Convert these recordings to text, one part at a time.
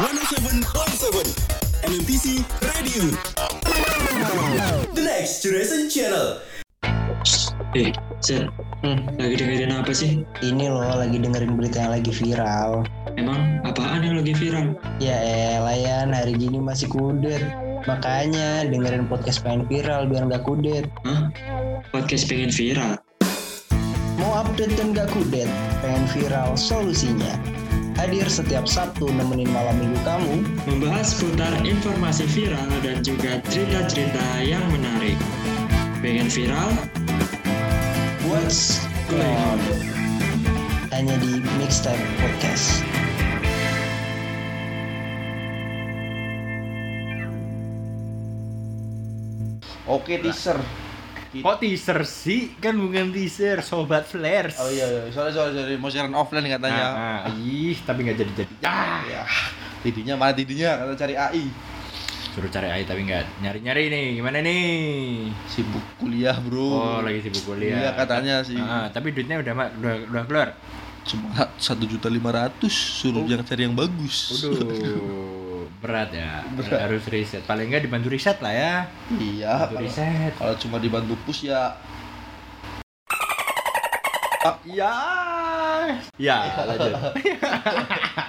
107.7 MMTC Radio The Next Generation Channel Eh, Zen, Hmm, lagi dengerin apa sih? ini loh lagi dengerin berita yang lagi viral. Emang apaan yang lagi viral? Ya elah Yan, hari gini masih kudet. Makanya dengerin podcast pengen viral biar nggak kudet. Hah? Podcast pengen viral? Mau update dan nggak kudet? Pengen viral solusinya. Hadir setiap Sabtu nemenin malam minggu kamu. Membahas seputar informasi viral dan juga cerita-cerita yang menarik. Pengen viral? What's going on? Hanya di Mixtape Podcast. Oke teaser. Kok teaser sih? Kan bukan teaser, sobat flares. Oh iya, iya. sorry sorry sorry mau siaran offline katanya. Nah, ah, ih, tapi nggak jadi-jadi. Ya, Ya, tidinya mana tidinya kata cari AI. suruh cari AI tapi nggak nyari-nyari nih. Gimana nih? Sibuk kuliah bro. Oh, lagi sibuk kuliah. Iya katanya sih. Ah, tapi duitnya udah udah, udah keluar. Cuma satu juta lima ratus suruh yang cari yang bagus. Waduh, berat ya. Harus riset. Paling nggak dibantu riset lah ya. iya. Bantu Kalau, riset. kalau cuma dibantu push ya. Ya. Ya, lanjut.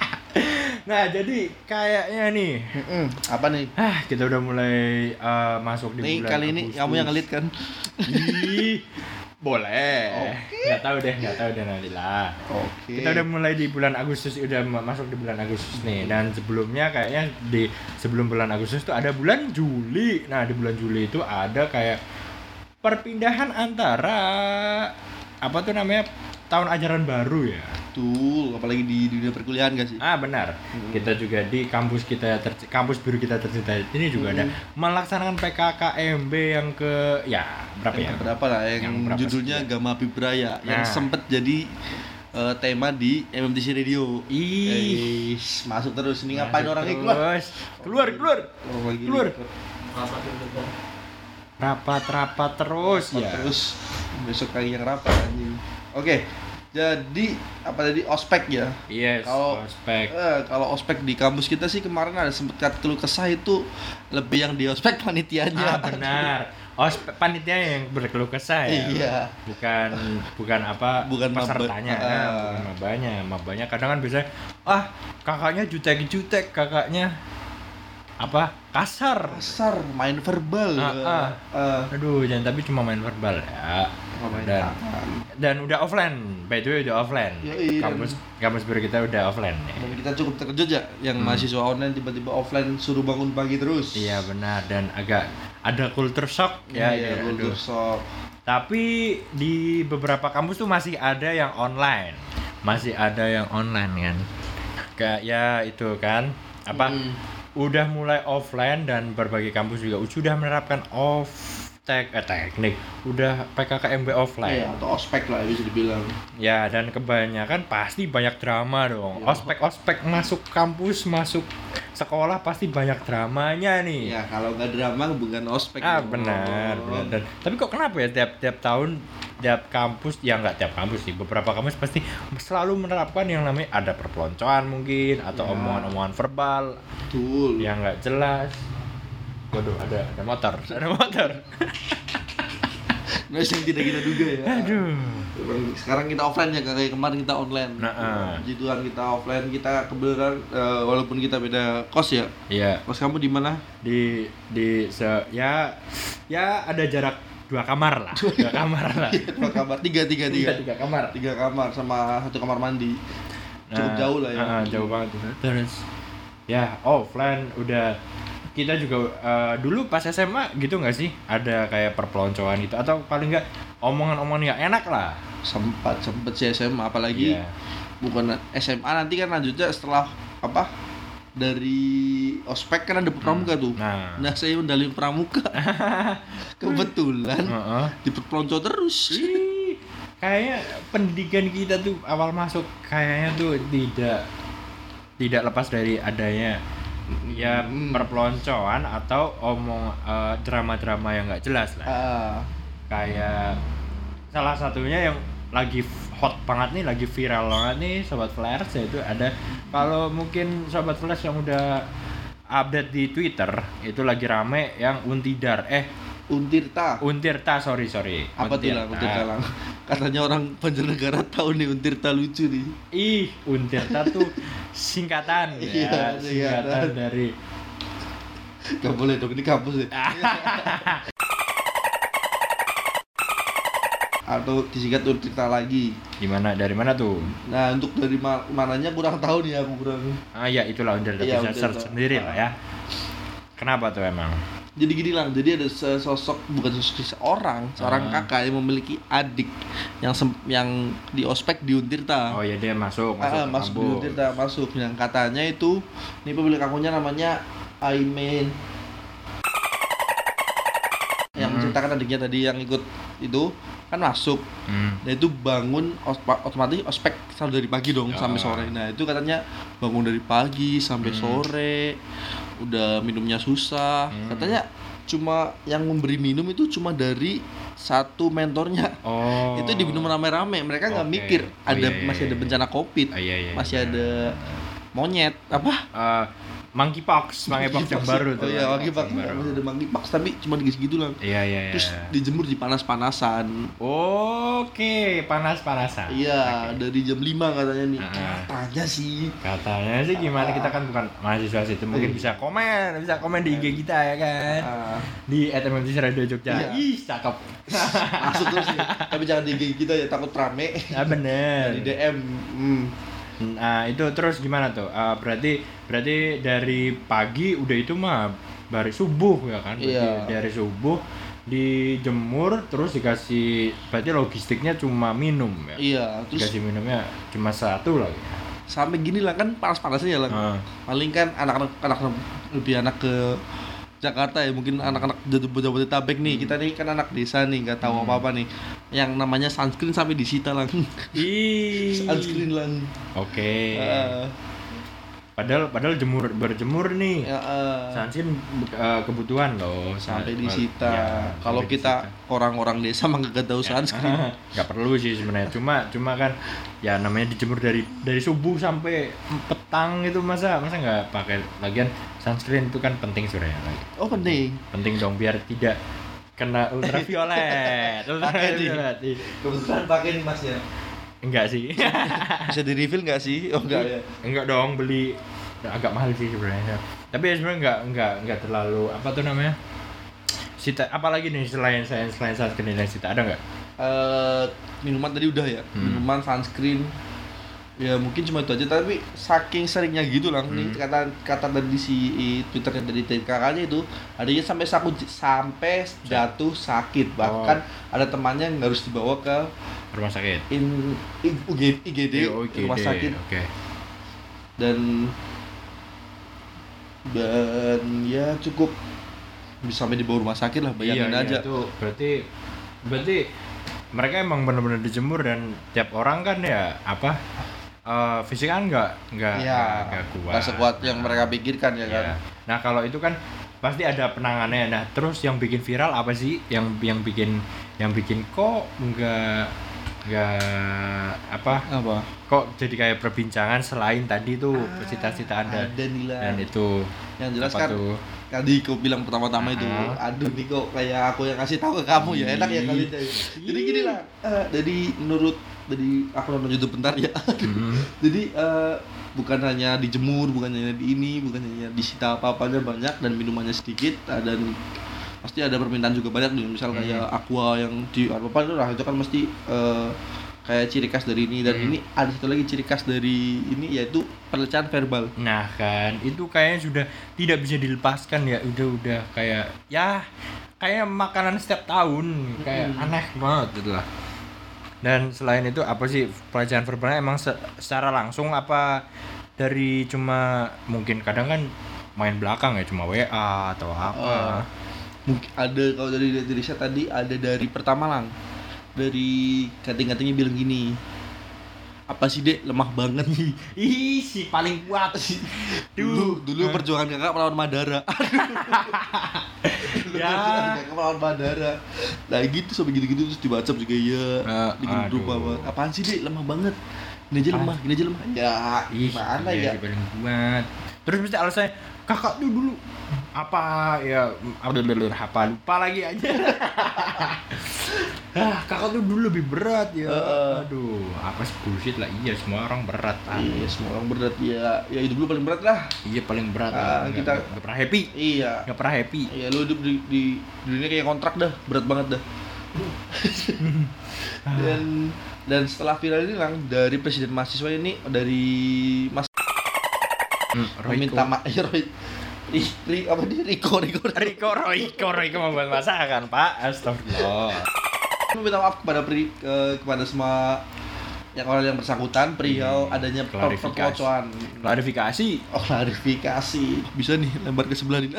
nah, jadi kayaknya nih Mm-mm. Apa nih? Ah, kita udah mulai eh, masuk di Nih bulan kali ini kamu yang ngelit kan? Ih, boleh. Nggak tahu deh, nggak tahu deh nanti lah. Oke. Kita udah mulai di bulan Agustus, udah ma- masuk di bulan Agustus nih. Dan sebelumnya kayaknya di sebelum bulan Agustus tuh ada bulan Juli. Nah, di bulan Juli itu ada kayak perpindahan antara apa tuh namanya tahun ajaran baru ya. Betul, apalagi di dunia perkuliahan gak sih? Ah benar. Kita juga di kampus kita ter- kampus biru kita tercinta ini juga ada melaksanakan PKKMB yang ke ya berapa ya? Yang berapa lah yang, Yang berapa judulnya sekian? Gama Bibraya yang Nah. sempet jadi eh, tema di MMTC Radio. Ih, Eish, masuk terus ini ngapain Masuk orangnya keluar? Keluar, keluar. Orang lagi Keluar. record. Rapat-rapat terus Rapat ya. Terus besok lagi yang rapat anjing. Oke. Jadi apa tadi ospek ya? Yes, Kalau- ospek. Eh, kalau ospek di kampus kita sih kemarin ada sempet kat keluh kesah itu lebih yang di ospek panitianya. Ah, benar. Ospek panitia yang berkeluh kesah ya. Iya. Bukan bukan apa Bukan pesertanya, Ah. nah, bukan mabanya. Mabanya kadang kan biasanya ah, kakaknya jutek-jutek, kakaknya apa? Kasar. Kasar, main verbal. Ah, ah. Eh, Aduh, jangan tapi cuma main verbal ya. Main dan tangan. dan udah offline. By the way udah offline. Yoi, dan- kampus kampus biru kita udah offline nih. Dan kita cukup terkejut ya, yang mahasiswa online tiba-tiba offline suruh bangun pagi terus. Hmm. Iya benar dan agak ada culture shock ya. iya, kultur Aduh. shock. Tapi di beberapa kampus tuh masih ada yang online. Masih ada yang online kan. Kayak ya itu kan apa Mm. Udah mulai offline dan berbagai kampus juga sudah menerapkan off tek eh, teknik udah PKKMB offline. Iya, atau ospek lah bisa dibilang. Ya, dan kebanyakan pasti banyak drama dong. Iya. Ospek-ospek masuk kampus, masuk sekolah pasti banyak dramanya nih. Ya, kalau nggak drama bukan ospek. Ah, dong. benar, benar. Dan, tapi kok kenapa ya tiap tiap tahun tiap kampus ya nggak tiap kampus sih beberapa kampus pasti selalu menerapkan yang namanya ada perpeloncoan mungkin atau Ya. omongan-omongan verbal Betul. yang nggak jelas. Waduh, ada ada motor, ada motor. Nah, yang tidak kita duga ya. Aduh. Sekarang kita offline ya kayak kemarin kita online. Nah, ah. Puji Tuhan kita offline kita kebetulan eh, walaupun kita beda kos ya. Iya, Kos kamu di mana? di di se ya ya ada jarak dua kamar lah dua kamar lah Dua kamar, tiga, tiga, tiga. tiga kamar Tiga kamar sama satu kamar mandi. Cukup Nah, jauh lah ya. ah, jauh banget terus ya offline udah kita juga eh, dulu pas SMA gitu nggak sih? Ada kayak perpeloncoan gitu atau paling nggak omongan-omongan yang enak lah. Sempat, sempat sih SMA apalagi Iya. bukan SMA nanti kan lanjutnya setelah apa dari ospek kan ada pramuka tuh. Nah. Nah saya undalin pramuka. Kebetulan Heeh. diperpelonco terus. Ih, kayaknya pendidikan kita tuh awal masuk kayaknya tuh tidak tidak lepas dari adanya ya Hmm. perpeloncoan atau omong eh, drama-drama yang nggak jelas lah Ah, kayak salah satunya yang lagi hot banget nih, lagi viral banget nih sobat flash yaitu ada kalau mungkin sobat flash yang udah update di Twitter itu lagi rame yang Untidar eh Untirta. Untirta sorry sorry Apa tuh lah Untirta lang? Katanya orang Banjarnegara tahu nih Untirta lucu nih. Ih, Untirta tuh singkatan ya, Iya, singkatan singkatan. dari Gak boleh dong ini kampus ya. Atau disingkat Untirta lagi. gimana dari mana tuh? Nah untuk dari ma- mananya kurang tahu nih aku kurang. Ah ya itulah Untirta Iya, bisa Untirta. search sendiri lah ya. Kenapa tuh emang? Jadi gini lang, jadi ada sosok bukan sosok seorang, seorang Ah. kakak yang memiliki adik yang sem- yang di ospek di Untirta. Oh ya dia masuk masuk Ah, masuk di kampus. Untirta masuk yang katanya itu ini pemilik akunnya namanya Aimen yang Hmm. menceritakan adiknya tadi yang ikut itu kan masuk Hmm. dan itu bangun otomatis ospek selalu dari pagi dong Ya. sampai sore nah itu katanya bangun dari pagi sampai Hmm. sore udah minumnya susah Hmm. katanya cuma yang memberi minum itu cuma dari satu mentornya Oh. itu diminum rame-rame mereka nggak Oke. mikir Oh, ada iya, iya, masih ada iya. bencana covid Ah, iya, iya, masih iya. ada monyet apa Eh, monkeypox, monkeypox yang baru tuh. oh iya monkeypox masih ada monkeypox tapi cuma dikit segitu lah Iya iya iya. terus dijemur di panas-panasan Oke, panas-panasan. iya dari jam 5 katanya nih Ah. katanya sih Katanya sih gimana kita kan bukan mahasiswa situ mungkin Iya. bisa komen, bisa komen di IG kita ya kan. Ah, Di @mmc Radio Jogja. Iya. Ih, cakep. masuk terus ya tapi jangan di IG kita ya takut rame Ah bener. di DM hmm. Nah, itu terus gimana tuh? Ah, berarti berarti dari pagi udah itu mah dari subuh ya kan? Berarti Iya. Dari subuh dijemur terus dikasih berarti logistiknya cuma minum ya. iya terus Dikasih minumnya cuma satu lagi. sampai gini lah kan panas-panasnya ya lah Ah. paling kan anak-anak anak lebih anak ke Jakarta ya mungkin anak-anak Jabodetabek nih kita nih kan anak desa nih nggak tahu Hmm. apa apa nih yang namanya sunscreen sampai disita lang. Ih. sunscreen lang. Oke. Eh, Padahal padahal jemur berjemur nih. ya, eh, Sunsin eh, kebutuhan loh. Sampai Sa- disita. Ya, kalau kita orang-orang desa mah nggak tahu sunscreen. Nggak perlu sih sebenarnya. Cuma cuma kan ya namanya dijemur dari dari subuh sampai petang itu masa masa nggak pakai lagian sunscreen itu kan penting sebenarnya. Oh penting. Penting dong biar tidak kena ultraviolet. Ultraviolet. kebetulan pakai nih mas ya. Enggak sih. Bisa di refill nggak sih? Oh enggak ya. Enggak dong beli. Agak mahal sih sebenarnya. Tapi ya sebenarnya enggak enggak enggak terlalu apa tuh namanya? Sita, apalagi nih selain selain selain sunscreen dan Sita? Ada nggak? Eh, minuman tadi udah ya. Hmm. minuman sunscreen ya mungkin cuma itu aja tapi saking seringnya gitu lah nih Hmm. kata kata dari si twitternya dari kakaknya itu adanya sampai saku sampai jatuh sakit bahkan ada temannya yang harus dibawa ke Rumah sakit. in, in UG- IGD Oh, IGD, rumah sakit Oke. dan dan ya cukup bisa sampai dibawa rumah sakit lah bayangin Iya, iya, aja itu berarti berarti mereka emang benar-benar dijemur dan tiap orang kan ya apa eh fisik kan nggak nggak Iya, nggak- kuat. Nggak sekuat yang mereka pikirkan ya kan? Iya. nah kalau itu kan pasti ada penanganannya nah terus yang bikin viral apa sih? Yang yang bikin yang bikin kok nggak nggak apa? Apa? Kok jadi kayak perbincangan selain tadi tuh Ah, cita-cita anda ada nilai. Dan itu yang jelas kan tuh? tadi kau bilang pertama-tama itu Ah. aduh nih kok kayak aku yang kasih tahu ke kamu ya enak ya kali jadi gini lah eh, dari menurut dari aku nonton YouTube bentar ya Hmm. jadi eh, bukan hanya dijemur bukan hanya di ini bukan hanya disita apa-apanya banyak dan minumannya sedikit eh, dan pasti ada permintaan juga banyak nih misal kayak Hmm. aqua yang di apa itu lah itu kan mesti eh, kayak ciri khas dari ini dan Hmm. ini ada satu lagi ciri khas dari ini yaitu pelecehan verbal Nah kan itu kayaknya sudah tidak bisa dilepaskan ya udah udah kayak ya kayak makanan setiap tahun kayak Mm-mm. aneh banget gitu lah. Dan selain itu apa sih pelecehan verbalnya? Emang se- secara langsung apa dari cuma mungkin kadang kan main belakang ya cuma WA atau apa. mungkin ada kalau dari dari riset tadi ada dari pertama lang dari kating-katingnya bilang gini apa sih dek? Lemah banget Ih si paling kuat. dulu dulu perjuangan kakak melawan Madara Ya. Kayak kemauan bandara. Nah gitu sampai gitu-gitu terus di WhatsApp juga iya. Eh, di grup apa? Apaan sih deh lemah banget. Ini aja lemah, gini aja lemah. Ya, Ih, gimana iya, ya? paling kuat. Terus mesti alasannya kakak tuh dulu apa ya apa apa lupa lagi aja. ah, kakak tuh dulu lebih berat ya. Heeh. Aduh, apa sih bullshit lah. Iya, semua orang berat. Ah. Iya, semua orang berat ya. Ya hidup lu paling berat lah. Iya paling berat. Ah, Nggak- kita- nggak pernah happy. Iya. Nggak pernah happy. Iya, lu hidup di, di, di dunia kayak kontrak dah, berat banget dah. dan dan setelah viral ini lang dari presiden mahasiswa ini dari Mas meminta maaf ya Roy Ri, apa dia? Riko Riko Riko. Royko Royko membuat masakan pak. Astagfirullah. Meminta maaf kepada pri, ke- kepada semua yang orang yang bersangkutan perihal Hmm, adanya per- klarifikasi. oh klarifikasi. Bisa nih lembar ke sebelah ini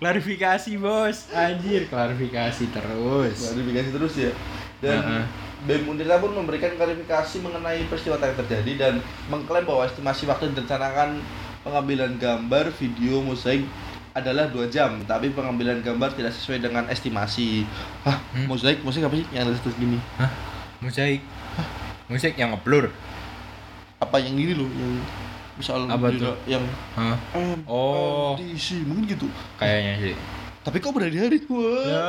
klarifikasi bos. Anjir klarifikasi terus. Klarifikasi terus ya. Dan Heeh. BEM Untirta pun memberikan klarifikasi mengenai peristiwa yang terjadi dan mengklaim bahwa estimasi waktu yang direncanakan pengambilan gambar video mosaik adalah dua jam tapi pengambilan gambar tidak sesuai dengan estimasi hah Hmm? mosaik mosaik apa sih yang ada terus gini Hah? Mosaik Mosaik yang ngeblur apa yang ini loh yang misal Apa tuh? yang Hah? Oh. MDC mungkin gitu Kayaknya sih tapi kok berhari-hari wah Ya,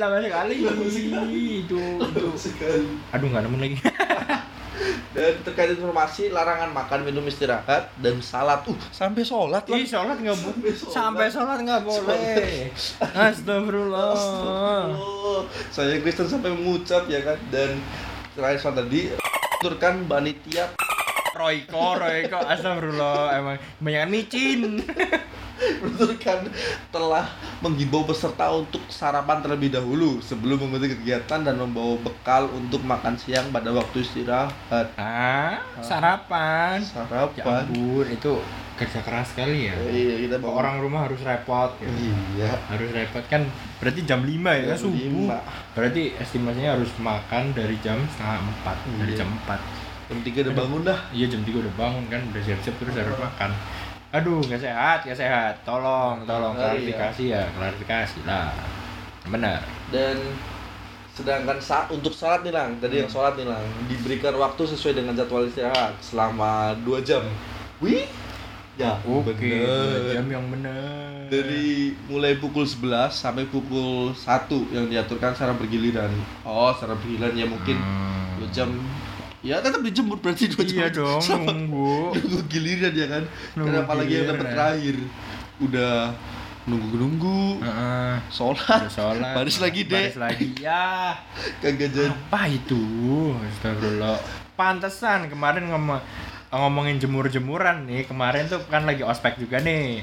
lama sekali itu, itu. sekali Aduh nggak nemu lagi. dan terkait informasi larangan makan minum istirahat dan salat uh sampai sholat lah Ih sholat nggak boleh. Sampai sholat. Sholat nggak boleh. Astagfirullah. Astagfirullah. Saya Kristen sampai mengucap ya kan dan terakhir soal tadi turkan panitia Royko, Royko, astagfirullah. Emang banyak micin. menuturkan telah menghimbau peserta untuk sarapan terlebih dahulu sebelum mengikuti kegiatan dan membawa bekal untuk makan siang pada waktu istirahat. Ah, sarapan. Ya Sarapan. ampun, itu kerja keras sekali ya. Iya, kita bawa Orang rumah harus repot. gitu. Iya. Harus repot kan berarti jam 5 ya Jam subuh. lima. Berarti estimasinya harus makan dari jam setengah 4 dari Iya. jam 4. Jam tiga udah bangun dah. Iya jam 3 udah bangun kan udah siap-siap terus harus makan. Aduh, gak sehat, gak sehat. Tolong, tolong Ah, klarifikasi ya, klarifikasi lah. Benar. Dan sedangkan saat untuk sholat nih lang, tadi yang sholat nih lang, diberikan waktu sesuai dengan jadwal istirahat selama 2 jam. Wih, ya Oke, bener. dua jam yang benar. dari mulai pukul 11 sampai pukul 1 yang diaturkan secara bergiliran. Oh, secara bergiliran ya mungkin Hmm. 2 jam. Ya tetap dijemput berarti 2 jam. Iya dong, Sama nunggu. nunggu giliran ya kan. Nunggu Karena apalagi yang dapat giliran. terakhir. Udah nunggu-nunggu, Heeh. sholat, Udah sholat. baris lagi deh. Baris lagi. Ya. Kagak jadi. Apa itu? Astagfirullah. Pantesan kemarin ngomong ngomongin jemur-jemuran nih. Kemarin tuh kan lagi ospek juga nih.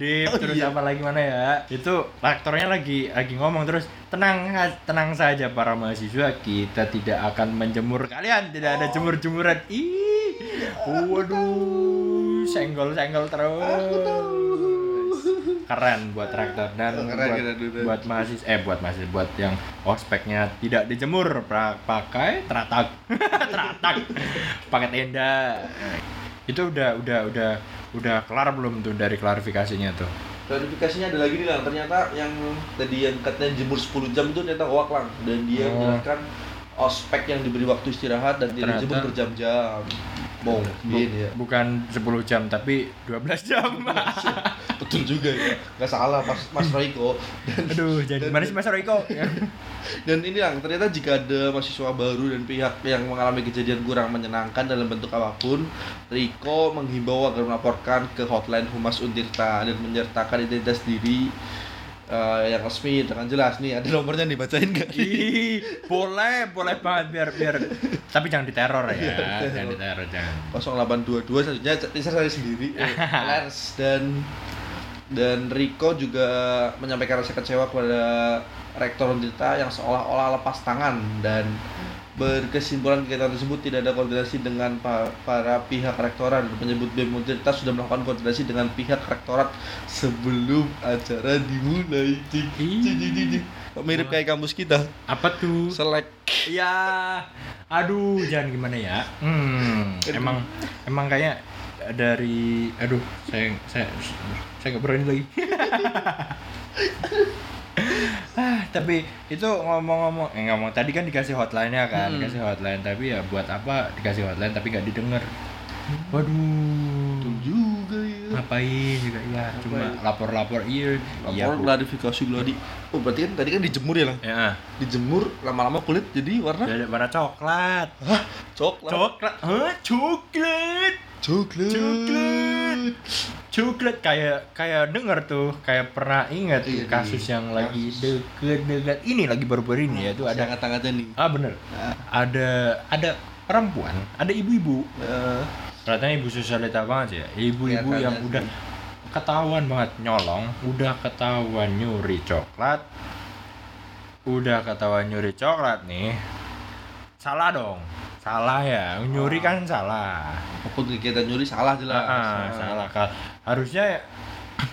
Dip, Oh, terus iya. apa lagi mana ya? Itu rektornya lagi lagi ngomong terus tenang tenang saja para mahasiswa kita tidak akan menjemur kalian tidak ada Oh. jemur-jemuran ih waduh senggol senggol terus keren buat rektor dan keren, buat, keren, keren. buat mahasiswa eh buat mahasiswa buat yang ospeknya tidak dijemur pra- pakai teratak teratak pakai tenda itu udah udah udah udah kelar belum tuh dari klarifikasinya tuh Klarifikasinya ada lagi nih lang, ternyata yang tadi yang katanya jemur 10 jam itu ternyata hoak lang dan dia Oh. menjelaskan ospek yang diberi waktu istirahat dan Ternyata- jemur berjam-jam. Mungkin Bu- ya. bukan 10 jam tapi 12 jam Betul juga ya. Gak salah Mas Mas Royko. Dan aduh jadi Dan- mana sih Mas Royko Dan ini lang, ternyata jika ada mahasiswa baru dan pihak yang mengalami kejadian kurang menyenangkan dalam bentuk apa pun, Riko menghimbau agar melaporkan ke hotline Humas Untirta dan menyertakan identitas diri eh, yang resmi dengan jelas nih ada nomornya nih bacain gak? Ih, boleh boleh banget biar biar. Tapi jangan diteror ya Iya, jangan diteror. jangan. 0822 selanjutnya teaser saya sendiri eh, Lens dan dan Riko juga menyampaikan rasa kecewa kepada rektor Untirta yang seolah-olah lepas tangan dan berkesimpulan kegiatan tersebut tidak ada koordinasi dengan pa- para pihak rektorat menyebut BEM Untirta sudah melakukan koordinasi dengan pihak rektorat sebelum acara dimulai. Cik, cik, cik, cik, cik. mirip kayak kampus kita? Apa tuh? Selek. Ya aduh jangan gimana ya. Hmm emang emang kayak dari aduh saya saya saya nggak berani lagi tapi itu ngomong-ngomong eh ngomong tadi kan dikasih hotline nya kan Hmm. dikasih hotline tapi ya buat apa dikasih hotline tapi nggak didengar waduh Betul juga ya. ngapain juga ya cuma lapor-lapor iya iya Lapor Bu. klarifikasi gladi. Oh berarti kan tadi kan dijemur ya lang? ya Dijemur lama-lama kulit jadi warna jadi warna coklat coklat. coklat Hah? coklat Coklat. Coklat. Coklat kayak kayak denger tuh kayak pernah ingat Iya, kasus iya. yang lagi Kasus. deket-deket ini lagi baru-baru ini ya tuh ada Hangat-hangatnya nih. ah bener Nah, ada ada perempuan ada ibu-ibu eh, Katanya ibu sosialita banget ya ibu-ibu Kelihatannya yang sih. udah ketahuan banget nyolong udah ketahuan nyuri coklat udah ketahuan nyuri coklat nih salah dong salah ya nyuri kan salah apa pun kegiatan nyuri salah jelas. Ah, ah, Nah. salah Ka- harusnya ya,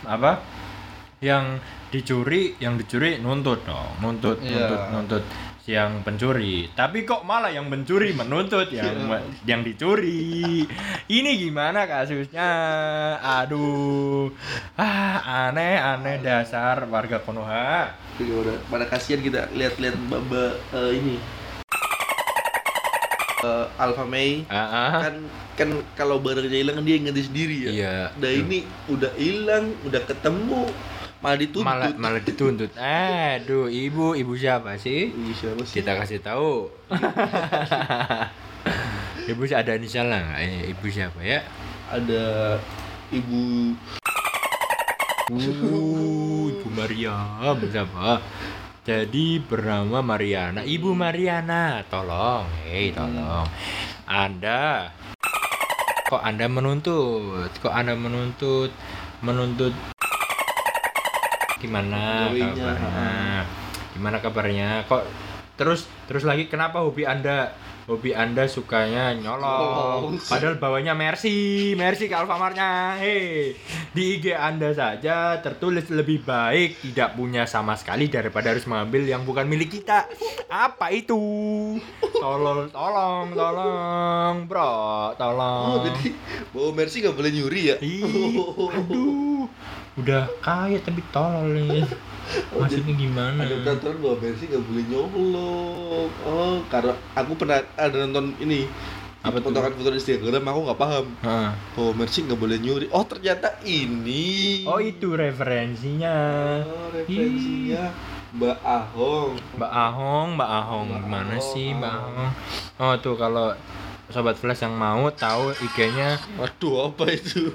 apa? Yang dicuri yang dicuri nuntut dong. Nuntut Iya. nuntut nuntut yang pencuri. Tapi kok malah yang pencuri menuntut yang Iya. yang dicuri? Ini gimana kasusnya? Aduh. Ah aneh aneh dasar warga Konoha. Udah pada kasihan kita lihat-lihat mbak eh, ini Eh, Alpha May ah, ah. kan kan kalau barangnya hilang kan dia ganti sendiri ya. iya Udah ini udah hilang, udah ketemu, malah dituntut. malah malah dituntut. Aduh ibu ibu siapa sih? Ih, siapa sih? kita kasih tahu. Ibu ada inisialnya nggak? Eh, ibu siapa ya? Ada ibu. Uh ibu Mariam siapa jadi bernama Mariana ibu Mariana. Tolong hei tolong. Anda kok anda menuntut? Kok anda menuntut menuntut? Gimana kabarnya? gimana kabarnya? Kok terus terus lagi kenapa hobi anda hobi anda sukanya nyolong. Oh. padahal bawanya Mercy. Mercy ke Alfamartnya hei di IG anda saja tertulis lebih baik tidak punya sama sekali daripada harus mengambil yang bukan milik kita. Apa itu? Tolong tolong tolong bro tolong. Oh, jadi bawa Mercy gak boleh nyuri ya? Ih, aduh. Udah kaya tapi tolol nih. Maksudnya gimana? Ada peraturan bahwa Mercy gak boleh nyolong. Oh, karena aku pernah ada nonton ini. Apa fotokan foto Instagram aku nggak paham Heeh. bahwa Mercy nggak boleh nyuri. Oh ternyata ini. oh itu referensinya Oh, referensinya Mbak Ahong. Mbak Ahong, Mbak Ahong, Mbak gimana Ahong, sih Mbak Ahong. Ahong? Oh tuh kalau sobat flash yang mau tahu IG-nya, Waduh apa itu?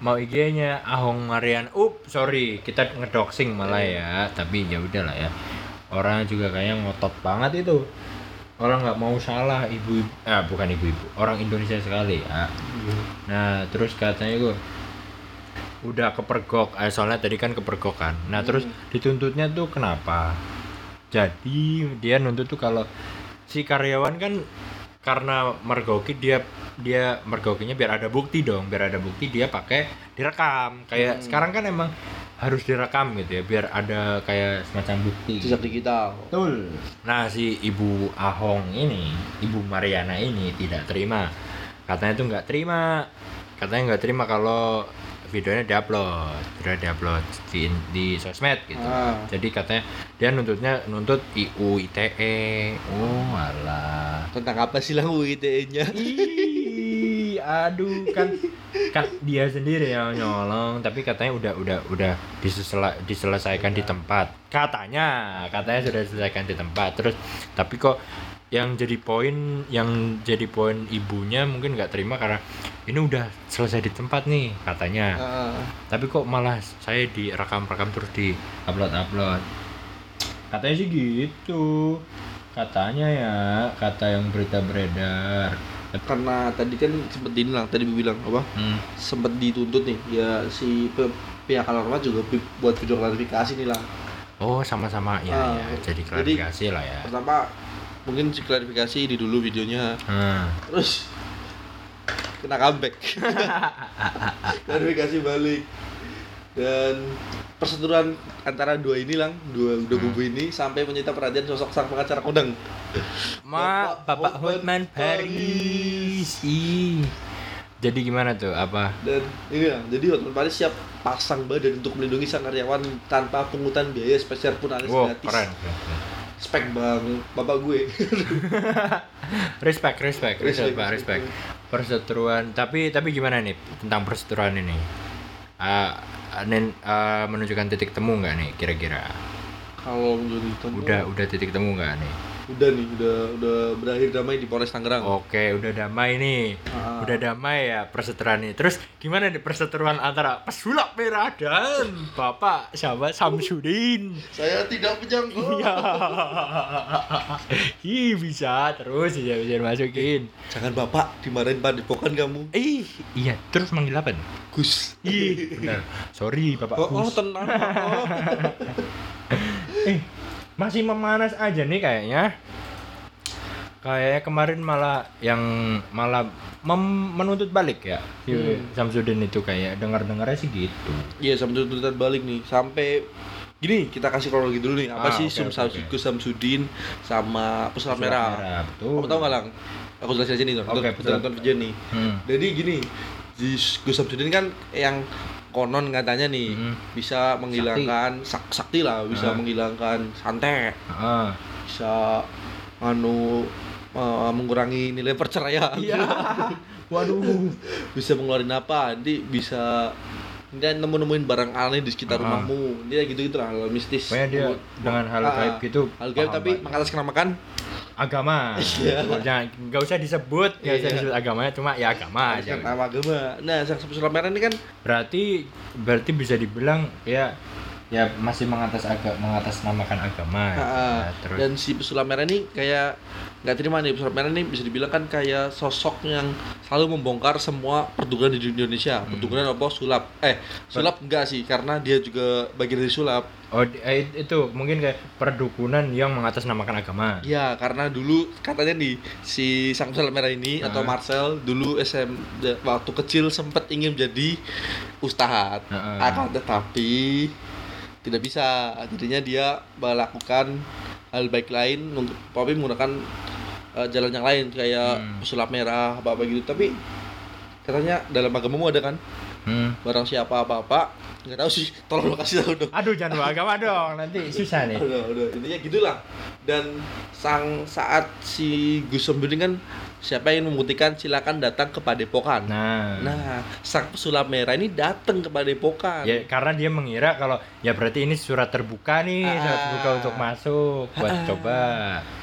mau IG-nya Ahong Marian. Up, sorry, kita ngedoxing malah ya. Tapi ya udahlah ya. Orang juga kayaknya ngotot banget itu. Orang nggak mau salah ibu, ah bukan ibu-ibu, orang Indonesia sekali ya. Nah terus katanya gue udah kepergok, eh, soalnya tadi kan kepergok kan. Nah terus dituntutnya tuh kenapa? Jadi dia nuntut tuh kalau si karyawan kan karena mergoki dia dia mergokinya biar ada bukti dong, biar ada bukti dia pakai direkam. Kayak Hmm. sekarang kan emang harus direkam gitu ya, biar ada kayak semacam bukti. Jejak digital. Betul. Nah, si Ibu Ahong ini, Ibu Mariana ini tidak terima. Katanya tuh nggak terima. Katanya nggak terima kalau videonya diupload, video diupload di di sosmed gitu. Ah. Jadi katanya dia nuntutnya nuntut IU ITE. Oh, alah. Tentang apa sih lah UITE-nya? Ih, aduh kan. Kan dia sendiri yang nyolong tapi katanya udah udah udah disesela- diselesaikan di tempat. Katanya katanya sudah diselesaikan di tempat. Terus tapi kok yang jadi poin yang jadi poin ibunya mungkin nggak terima karena ini udah selesai di tempat nih katanya. Ah. tapi kok malah saya direkam-rekam terus di upload upload katanya sih gitu. Katanya ya kata yang berita beredar Karena tadi kan sempet dibilang, tadi bilang apa? hmm. Sempet dituntut nih, ya si pihak alarma juga buat video klarifikasi nih lah. oh sama-sama ya, Ah, ya jadi jadi- klarifikasi lah ya Pertama mungkin si klarifikasi ini dulu videonya, Hmm. terus kena comeback. klarifikasi balik. Dan perseteruan antara dua ini lang, dua dua Hmm. kubu ini sampai menyita perhatian sosok sang pengacara kondang. Ma, Bapak Hotman Paris. Jadi gimana tuh? Apa? dan ini jadi Hotman Paris siap pasang badan untuk melindungi sang karyawan tanpa pungutan biaya spesial pun alias Wow, gratis keren. keren, keren. spek bang bapak gue Respect, respect, respect, Respect, respect. respect. Perseteruan, tapi tapi gimana nih tentang perseteruan ini? Ah, nen, ah, menunjukkan titik temu nggak nih kira-kira? kalau menjadi tonton Udah, udah titik temu nggak nih? udah nih udah udah berakhir damai di Polres Tangerang Oke, udah damai nih. Ah. Udah damai ya perseteruan ini. Terus gimana nih perseteruan antara pesulap merah dan Bapak sahabat Samsudin? saya tidak menyangka Iya. Ih, bisa terus ya bisa dimasukin. jangan bapak dimarahin padepokan kamu Ih, iya, terus manggil apa nih? Gus Ih, benar. Sorry, Bapak oh, oh Gus. tenang oh. Eh, masih memanas aja nih kayaknya. Kayaknya kemarin malah yang malah mem- menuntut balik ya. Si Hmm. Samsudin itu kayak dengar-dengarnya sih gitu. Iya tuntutan balik nih sampai gini kita kasih kronologi dulu nih apa Ah, sih Sum oke. Gus Samsudin sama pesulap merah. merah, betul. Kamu tahu nggak lang? Aku jelasin aja nih betul. nonton video nih. Hmm. Jadi gini, di Gus Samsudin kan yang konon katanya nih Hmm. bisa menghilangkan sak- sakti lah, bisa Ah. menghilangkan santet, Ah. bisa anu eh, mengurangi nilai perceraian. Iya. Waduh. bisa mengeluarin apa nanti bisa dia nemu-nemuin barang aneh di sekitar Ah. rumahmu dia gitu-gitu lah hal mistis Pokoknya dia Buat- dengan hal Ah, gaib gitu. hal gaib tapi mengatasnamakan agama. Iya. Jangan nggak usah disebut, nggak usah Iya. disebut agamanya, cuma ya agama aja. mengataskan nama agama nah sang pesulap merah ini kan Berarti berarti bisa dibilang ya ya masih mengatas agak mengatasnamakan agama. ah, Nah, terus dan si pesulap merah ini kayak nggak terima nih pesulap merah ini bisa dibilang kan kayak sosok yang selalu membongkar semua perdukunan di Indonesia Hmm. perdukunan apa sulap eh sulap enggak sih karena dia juga bagian dari sulap Oh, eh, itu mungkin kayak perdukunan yang mengatasnamakan agama. Ya, karena dulu katanya nih si sang pesulap merah ini Ah. atau Marcel dulu SM waktu kecil sempat ingin jadi ustadz. Akan tetapi tidak bisa. Jadinya dia melakukan hal baik lain untuk tapi menggunakan eh, jalan yang lain kayak Hmm. pesulap merah apa apa gitu. Tapi katanya dalam agamamu ada kan Hmm. barang siapa apa-apa nggak tahu sih tolong lo kasih tahu dong Aduh, jangan bawa agama dong, nanti susah nih. udah udah intinya gitulah dan sang saat si Gus Samsudin kan siapa yang membuktikan silakan datang ke Padepokan Nah, nah sang pesulap merah ini datang ke Padepokan ya karena dia mengira kalau ya berarti ini surat terbuka nih, surat Ah. terbuka untuk masuk buat Ah. coba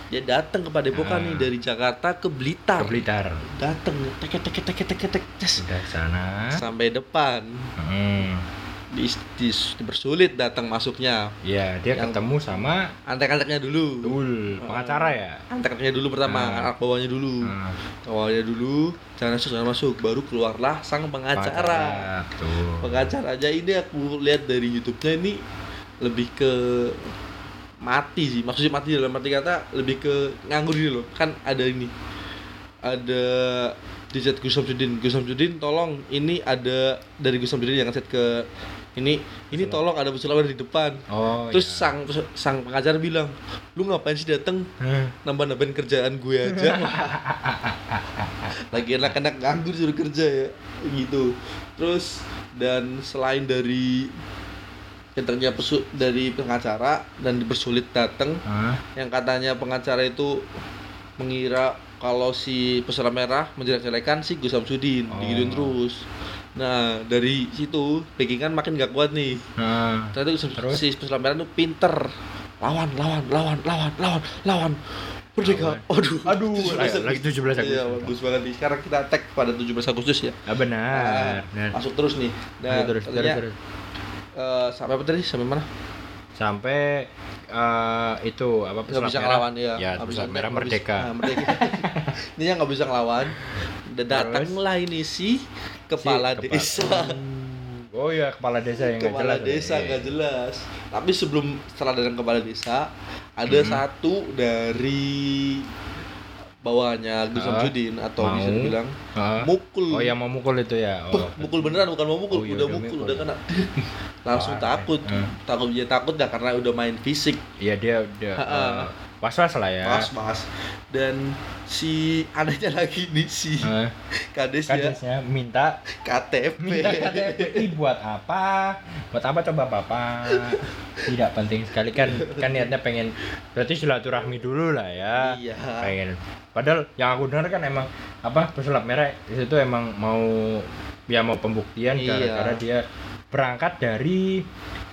dia datang ke Padepokan Ah. nih dari Jakarta ke Blitar ke Blitar. datang tek tek tek tek tek tek tes. Udah sana. sampai depan Hmm. Di, di, dipersulit datang masuknya. Ya, dia Yang- ketemu sama antek-anteknya dulu. Dul, pengacara ya. antek-anteknya dulu pertama Ah. anak bawahnya dulu. Hmm. awalnya dulu jangan masuk jangan masuk baru keluarlah sang pengacara. Tuh. pengacara aja ini aku lihat dari YouTube-nya ini lebih ke mati sih. Maksudnya mati dalam arti kata lebih ke nganggur gitu loh. Kan ada ini. Ada di chat Gus Samsudin. Gus Samsudin tolong ini ada dari Gus Samsudin yang chat ke ini ini tolong ada pesulap di depan Oh, terus iya. sang sang pengacara bilang lu ngapain sih dateng Hah. nambah nambahin kerjaan gue aja lagi enak-enak nganggur suruh kerja ya gitu terus dan selain dari pinternya pesu dari pengacara dan dipersulit datang Hah? yang katanya pengacara itu mengira kalau si pesulap merah menjelek-jelekan si Gus Samsudin Oh. digituin terus nah dari situ backingan makin gak kuat nih. Nah, ternyata Terus? si merah itu pinter. Lawan lawan lawan lawan lawan lawan. Merdeka. Aduh. Aduh, 17 ayo, lagi 17 Agustus. iya bagus banget nih. Sekarang kita tag pada 17 Agustus ya. Ah, benar. Nah, benar. masuk terus nih. Ayo, terus, terus, katanya, terus. eh, sampai apa tadi? Sampai mana? Sampai eh, itu apa nggak bisa merah? ngelawan ya Ya, bisa- merah merdeka. nah, merdeka. Ini yang nggak bisa ngelawan. Dan datanglah ini si kepala Si desa Oh iya, kepala desa yang kepala jelas. desa Iya. nggak jelas tapi sebelum setelah datang kepala desa ada Hmm. satu dari bawahnya Gus Ah, Samsudin atau mau. bisa dibilang Ah. mukul Oh, yang mau mukul itu ya. Oh. Mukul beneran bukan mau mukul Oh, iya, udah udah mukul mukul. udah kena langsung Parah. takut Hmm. takut dia takut dah karena udah main fisik Iya dia dia Ha-ha. eh, was-was lah ya. Mas. Dan si anehnya lagi nih si Eh, kades ya kadesnya minta KTP. minta KTP buat apa? Buat apa coba Bapak? Tidak penting sekali kan kan niatnya pengen berarti silaturahmi dulu lah ya. Iya. Pengen. Padahal yang aku dengar kan emang apa pesulap merah itu emang mau ya mau pembuktian Iya. gara-gara dia berangkat dari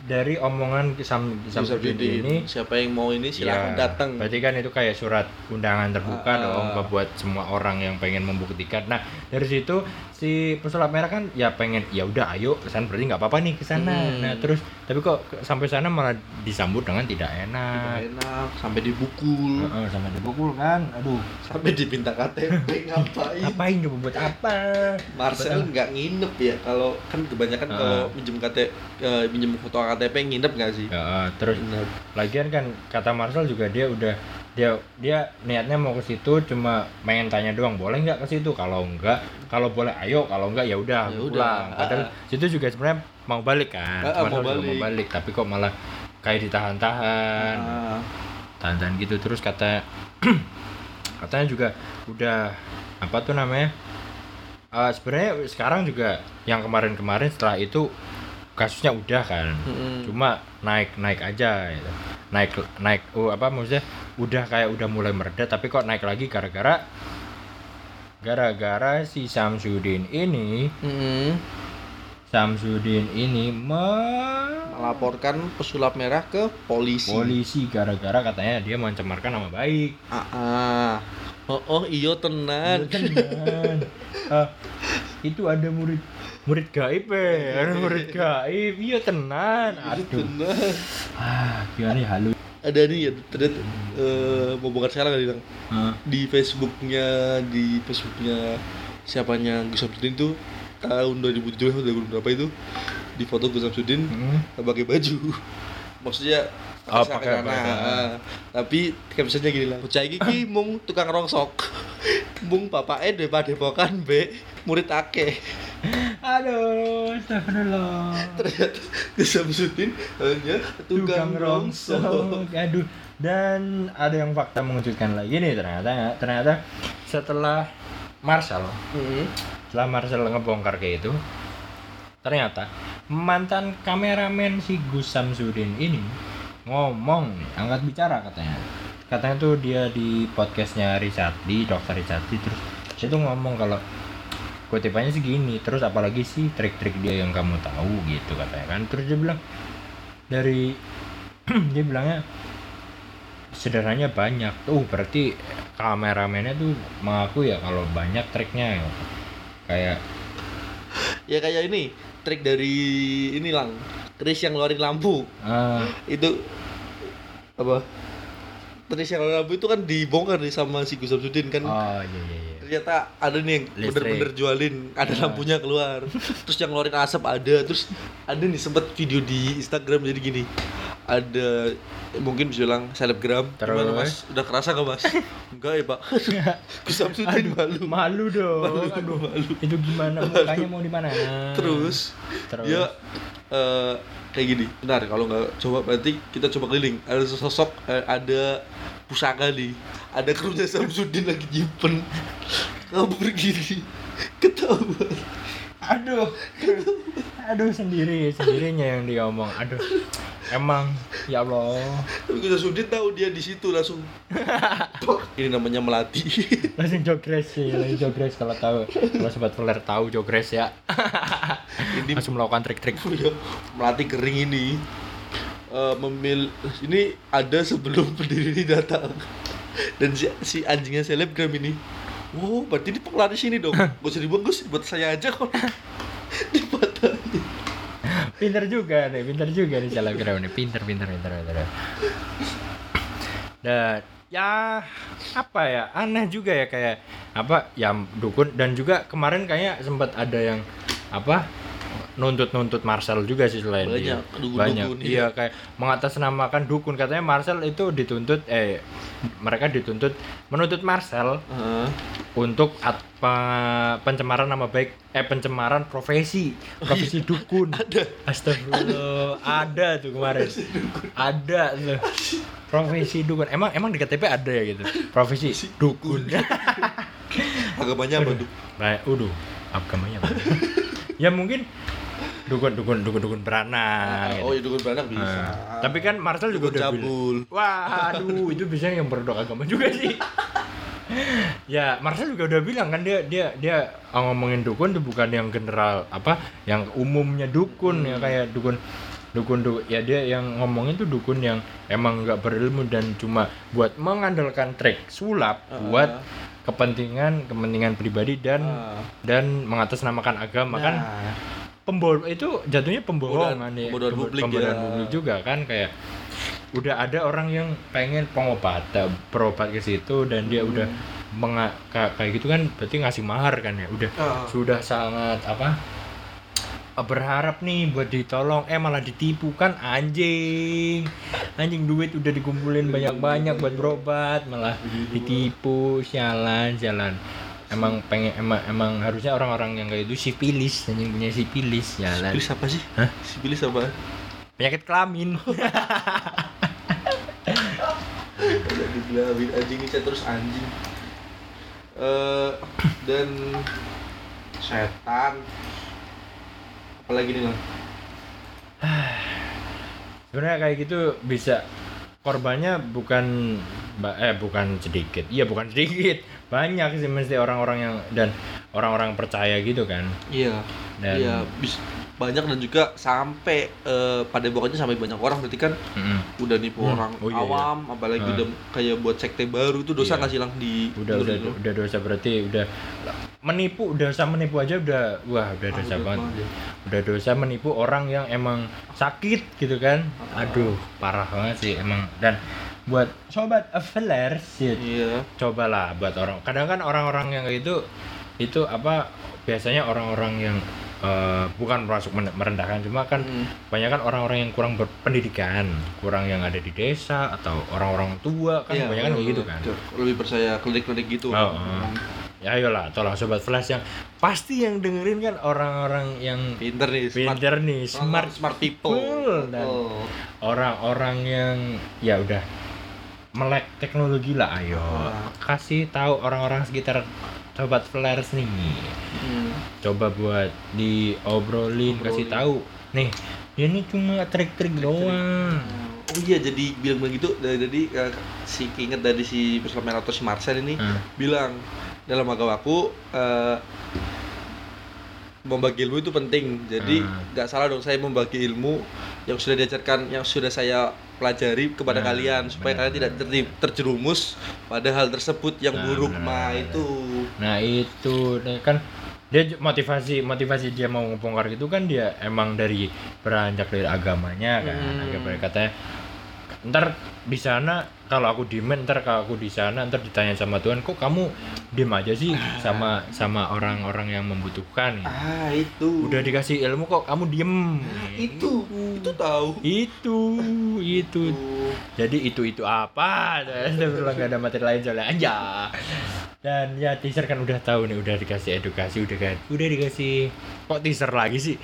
dari omongan Sam Samsudin ini Siapa yang mau ini Iya, silahkan datang. Berarti kan itu kayak surat undangan terbuka Ah, dong buat semua orang yang pengen membuktikan. Nah, dari situ si pesulap merah kan ya pengen ya udah ayo ke sana berarti nggak apa-apa nih ke sana. Hmm. Nah, terus tapi kok sampai sana malah disambut dengan tidak enak. Tidak enak sampai dibukul, Heeh, sama dipukul kan. Aduh, sampai diminta KTP ngapain? ngapain coba buat apa? Marcel nggak nginep ya kalau kan kebanyakan Ah. kalau minjem KTP minjem foto KTP nginep nggak sih? Ya, terus Nginep. lagian kan kata Marcel juga dia udah dia dia niatnya mau ke situ cuma pengen tanya doang boleh nggak ke situ? Kalau enggak kalau boleh ayo. Kalau enggak ya udah Ya pulang. Padahal ah. situ juga sebenarnya mau balik kan? Ah, ah, Marcel mau juga mau balik. balik tapi kok malah kayak ditahan-tahan. Ah, tahan-tahan gitu. Terus kata katanya juga udah apa tuh namanya? Eh, sebenarnya sekarang juga yang kemarin-kemarin setelah itu kasusnya udah kan. Mm-mm. cuma naik naik aja gitu. Naik naik oh apa maksudnya udah kayak udah mulai mereda tapi kok naik lagi gara-gara gara-gara si Samsudin ini Mm-mm. Samsudin ini me- melaporkan pesulap merah ke polisi. polisi gara-gara katanya dia mencemarkan nama baik Ah, ah. Oh, oh iya tenan. Tenan. Ah, itu ada murid murid gaib ya murid gaib. Iya tenan. Aduh. Tenan. ah gimana ya halu? Ada nih ya thread eh, mau bukan sekarang kali. Ah, di Facebooknya di Facebooknya siapanya Gus Samsudin tuh tahun 2017 atau 2000 berapa itu di foto Gus Samsudin hmm. pakai baju. Maksudnya Oh, pakai pakai celana. baju. Ah, tapi captionnya gini lah bocah iki ki mung tukang rongsok. Mung bapake daripada depokan be murid akeh aduh astagfirullah. Ternyata Gus Samsudin hanya tukang, rongsok. aduh. Dan ada yang fakta mengejutkan lagi nih ternyata ternyata setelah Marshall Mm. setelah Marcel ngebongkar kayak itu ternyata mantan kameramen si Gus Samsudin ini ngomong nih, angkat bicara katanya. Katanya tuh dia di podcastnya Richardly dokter Richardly terus dia tuh ngomong kalau kutipannya sih gini terus apalagi sih trik-trik dia yang kamu tahu gitu katanya kan. Terus dia bilang dari dia bilangnya sederhananya banyak. Tuh berarti kameramennya tuh mengaku ya kalau banyak triknya ya. kayak ya kayak ini trik dari ini lang. Chris yang ngeluarin lampu. Ah, itu apa? Tris yang lampu itu kan dibongkar nih sama si Gus Samsudin kan? Oh iya iya iya ternyata ada nih yang bener-bener jualin ada Ah. lampunya keluar. Terus yang ngeluarin asap ada terus ada nih sempet video di Instagram jadi gini. Ada mungkin bisa bilang selebgram. Gimana Terus? mas? Udah kerasa gak mas? Enggak ya pak. Gus Samsudin malu. malu dong. Malu, aduh malu. itu gimana? Mukanya mau di mana? Terus? Terus? Dia eh, kayak gini. Benar kalau nggak coba berarti kita coba keliling. Ada sosok eh, ada pusaka nih. Ada krunya Samsudin lagi nyimpen. Kabur gini ketahuan aduh. Aduh sendiri sendirinya yang dia omong. Aduh. Emang ya Allah. Tapi Gus Samsudin tahu dia di situ langsung. Ini namanya melati. Langsung jogres sih langsung jogres kalau tahu. Kalau sobat peler tahu jogres ya. Ini langsung melakukan trik-trik. Melati kering ini eh, memil ini ada sebelum pendiri ini datang. Dan si, si anjingnya selebgram ini. Wow berarti ini pengelar di sini dong. Gak usah dibuang Gus buat saya aja kok. Dipatahin pinter juga nih pinter juga nih selebgram nih pinter pinter pinter pinter. Dan ya apa ya? Aneh juga ya kayak apa ya dukun. Dan juga kemarin kayak sempat ada yang apa nuntut-nuntut Marcel juga sih selain Banyak, dia. dukun-dukun, banyak. iya. iya kayak mengatasnamakan dukun. Katanya Marcel itu dituntut eh mereka dituntut menuntut Marcel Heeh. untuk at- pe- pencemaran nama baik eh pencemaran profesi profesi dukun. Ada. Astagfirullah. Ada. Tuh kemarin. Ada tuh. Profesi dukun. Emang emang di KTP ada ya gitu? Profesi dukun. agamanya apa tuh? Baik, udah agamanya apa? ya mungkin dukun dukun dukun dukun beranak. oh gitu. ya dukun beranak bisa Nah, tapi kan Marcel juga dukun udah cabul bilang. Wah, aduh, itu biasanya yang berdok agama juga sih. ya, Marcel juga udah bilang kan dia dia dia ngomongin dukun itu bukan yang general apa, yang umumnya dukun ya kayak dukun dukun dukun ya dia yang ngomongin tuh dukun yang emang nggak berilmu dan cuma buat mengandalkan trik sulap Ah. buat kepentingan kepentingan pribadi dan Ah. dan mengatasnamakan agama kan Nah, pembohong itu jatuhnya pembohongan ya pembodohan Pembo- publik pembodohan ya. publik juga kan kayak udah ada orang yang pengen pengobat berobat ke situ dan dia Hmm. udah menga- ka- kayak gitu kan berarti ngasih mahar kan ya udah Ah. sudah sangat apa berharap nih buat ditolong eh malah ditipu kan anjing anjing duit udah dikumpulin banyak-banyak buat berobat malah ditipu sialan sialan emang pengen emang emang harusnya orang-orang yang kayak itu sipilis anjing punya sipilis sialan sipilis apa sih? Hah? sipilis apa? Penyakit kelamin. Dibilangin anjing ini terus anjing. Eh dan setan. Apalagi nih lang sebenarnya kayak gitu bisa korbannya bukan eh bukan sedikit. Iya bukan sedikit banyak sih mesti orang-orang yang dan orang-orang percaya gitu kan iya dan iya bis banyak dan juga sampai eh, pada pokoknya sampai banyak orang berarti kan Mm-mm. udah nipu Hmm. orang Oh, iya, iya. awam apalagi Ah. udah kayak buat sekte baru itu dosa Iya. nggak sih lang di udah udah lu? udah dosa berarti udah menipu udah dosa menipu aja udah wah udah Ah, dosa udah banget banget ya. udah dosa menipu orang yang emang sakit gitu kan aduh parah banget sih emang dan buat sobat flares sih iya cobalah buat orang kadang kan orang-orang yang kayak itu itu apa biasanya orang-orang yang eh, bukan masuk merendahkan cuma kan Hmm. banyak kan orang-orang yang kurang berpendidikan kurang yang ada di desa atau orang-orang tua kan Iya, banyak kan kayak gitu kan betul. lebih percaya klinik-klinik gitu Oh, oh. ya ayolah tolong sobat flash yang pasti yang dengerin kan orang-orang yang pinter nih smart pinter nih smart smart people dan- Oh. orang-orang yang ya udah melek teknologi lah ayo Ah. kasih tahu orang-orang sekitar sobat flares nih Hmm. coba buat diobrolin kasih Obrolin. tahu nih ini cuma trik-trik doang Oh iya jadi bilang begitu dari jadi eh, si inget dari si Priscilla atau si Marcel ini Hmm. bilang dalam agamaku eh, membagi ilmu itu penting jadi Hmm. nggak salah dong saya membagi ilmu yang sudah diajarkan yang sudah saya pelajari kepada Nah, kalian supaya benar, kalian tidak ter- terjerumus pada hal tersebut yang Nah, buruk. benar, nah itu. Nah itu kan dia motivasi motivasi dia mau ngebongkar gitu kan dia emang dari beranjak dari agamanya kan. Hmm. agama katanya ntar di sana kalau aku diem ntar kalau aku di sana ntar ditanya sama Tuhan kok kamu diem aja sih sama sama orang-orang yang membutuhkan? Ah itu. Udah dikasih ilmu kok kamu diem. Itu. Itu tahu. Itu itu. Jadi itu itu apa? Berulang gak ada materi lain soalnya. Aja dan ya teaser kan udah tahu nih udah dikasih edukasi udah kan udah dikasih kok teaser lagi sih?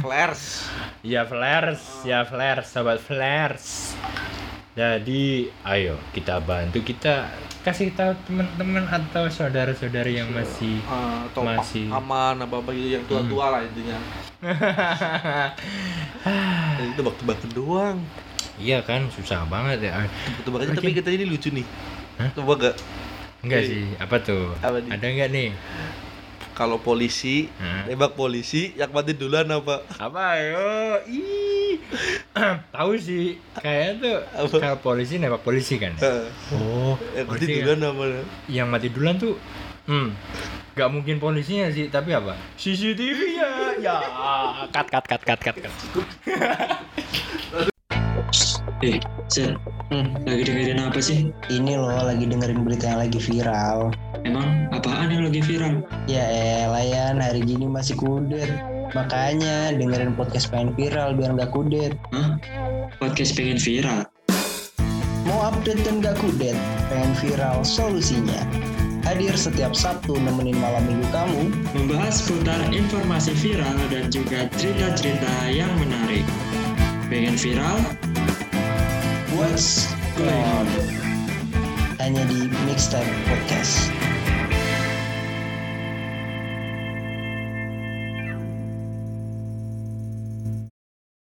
Flares. Ya flares ya flares sobat flares jadi ayo kita bantu kita kasih tahu teman-teman atau saudara-saudari yang masih Ah, atau Masih. aman apa apa gitu yang tua-tua lah intinya itu tebak-tebakan doang iya kan susah banget ya tebak-tebakan Oke. tapi kita ini lucu nih Hah? coba gak enggak Iya. sih apa tuh Apa nih? ada enggak nih kalau polisi Hah? tembak polisi yang mati duluan apa apa ayo ih tahu sih kayak tuh Apa? kalau polisi nembak polisi kan Hah. oh yang mati polisi duluan apa yang mati duluan tuh hmm nggak mungkin polisinya sih tapi apa CCTV ya ya cut cut cut cut cut, cut. Eh, Zen, Hmm, lagi dengerin apa sih? ini loh lagi dengerin berita yang lagi viral. Emang apaan yang lagi viral? Ya elah Yan, hari gini masih kudet. Makanya dengerin podcast pengen viral biar nggak kudet. Hah? Podcast pengen viral. Mau update dan gak kudet, pengen viral solusinya. Hadir setiap Sabtu nemenin malam minggu kamu. Membahas seputar informasi viral dan juga cerita-cerita yang menarik. Pengen viral? What's going on? Hanya di Mixtape Podcast.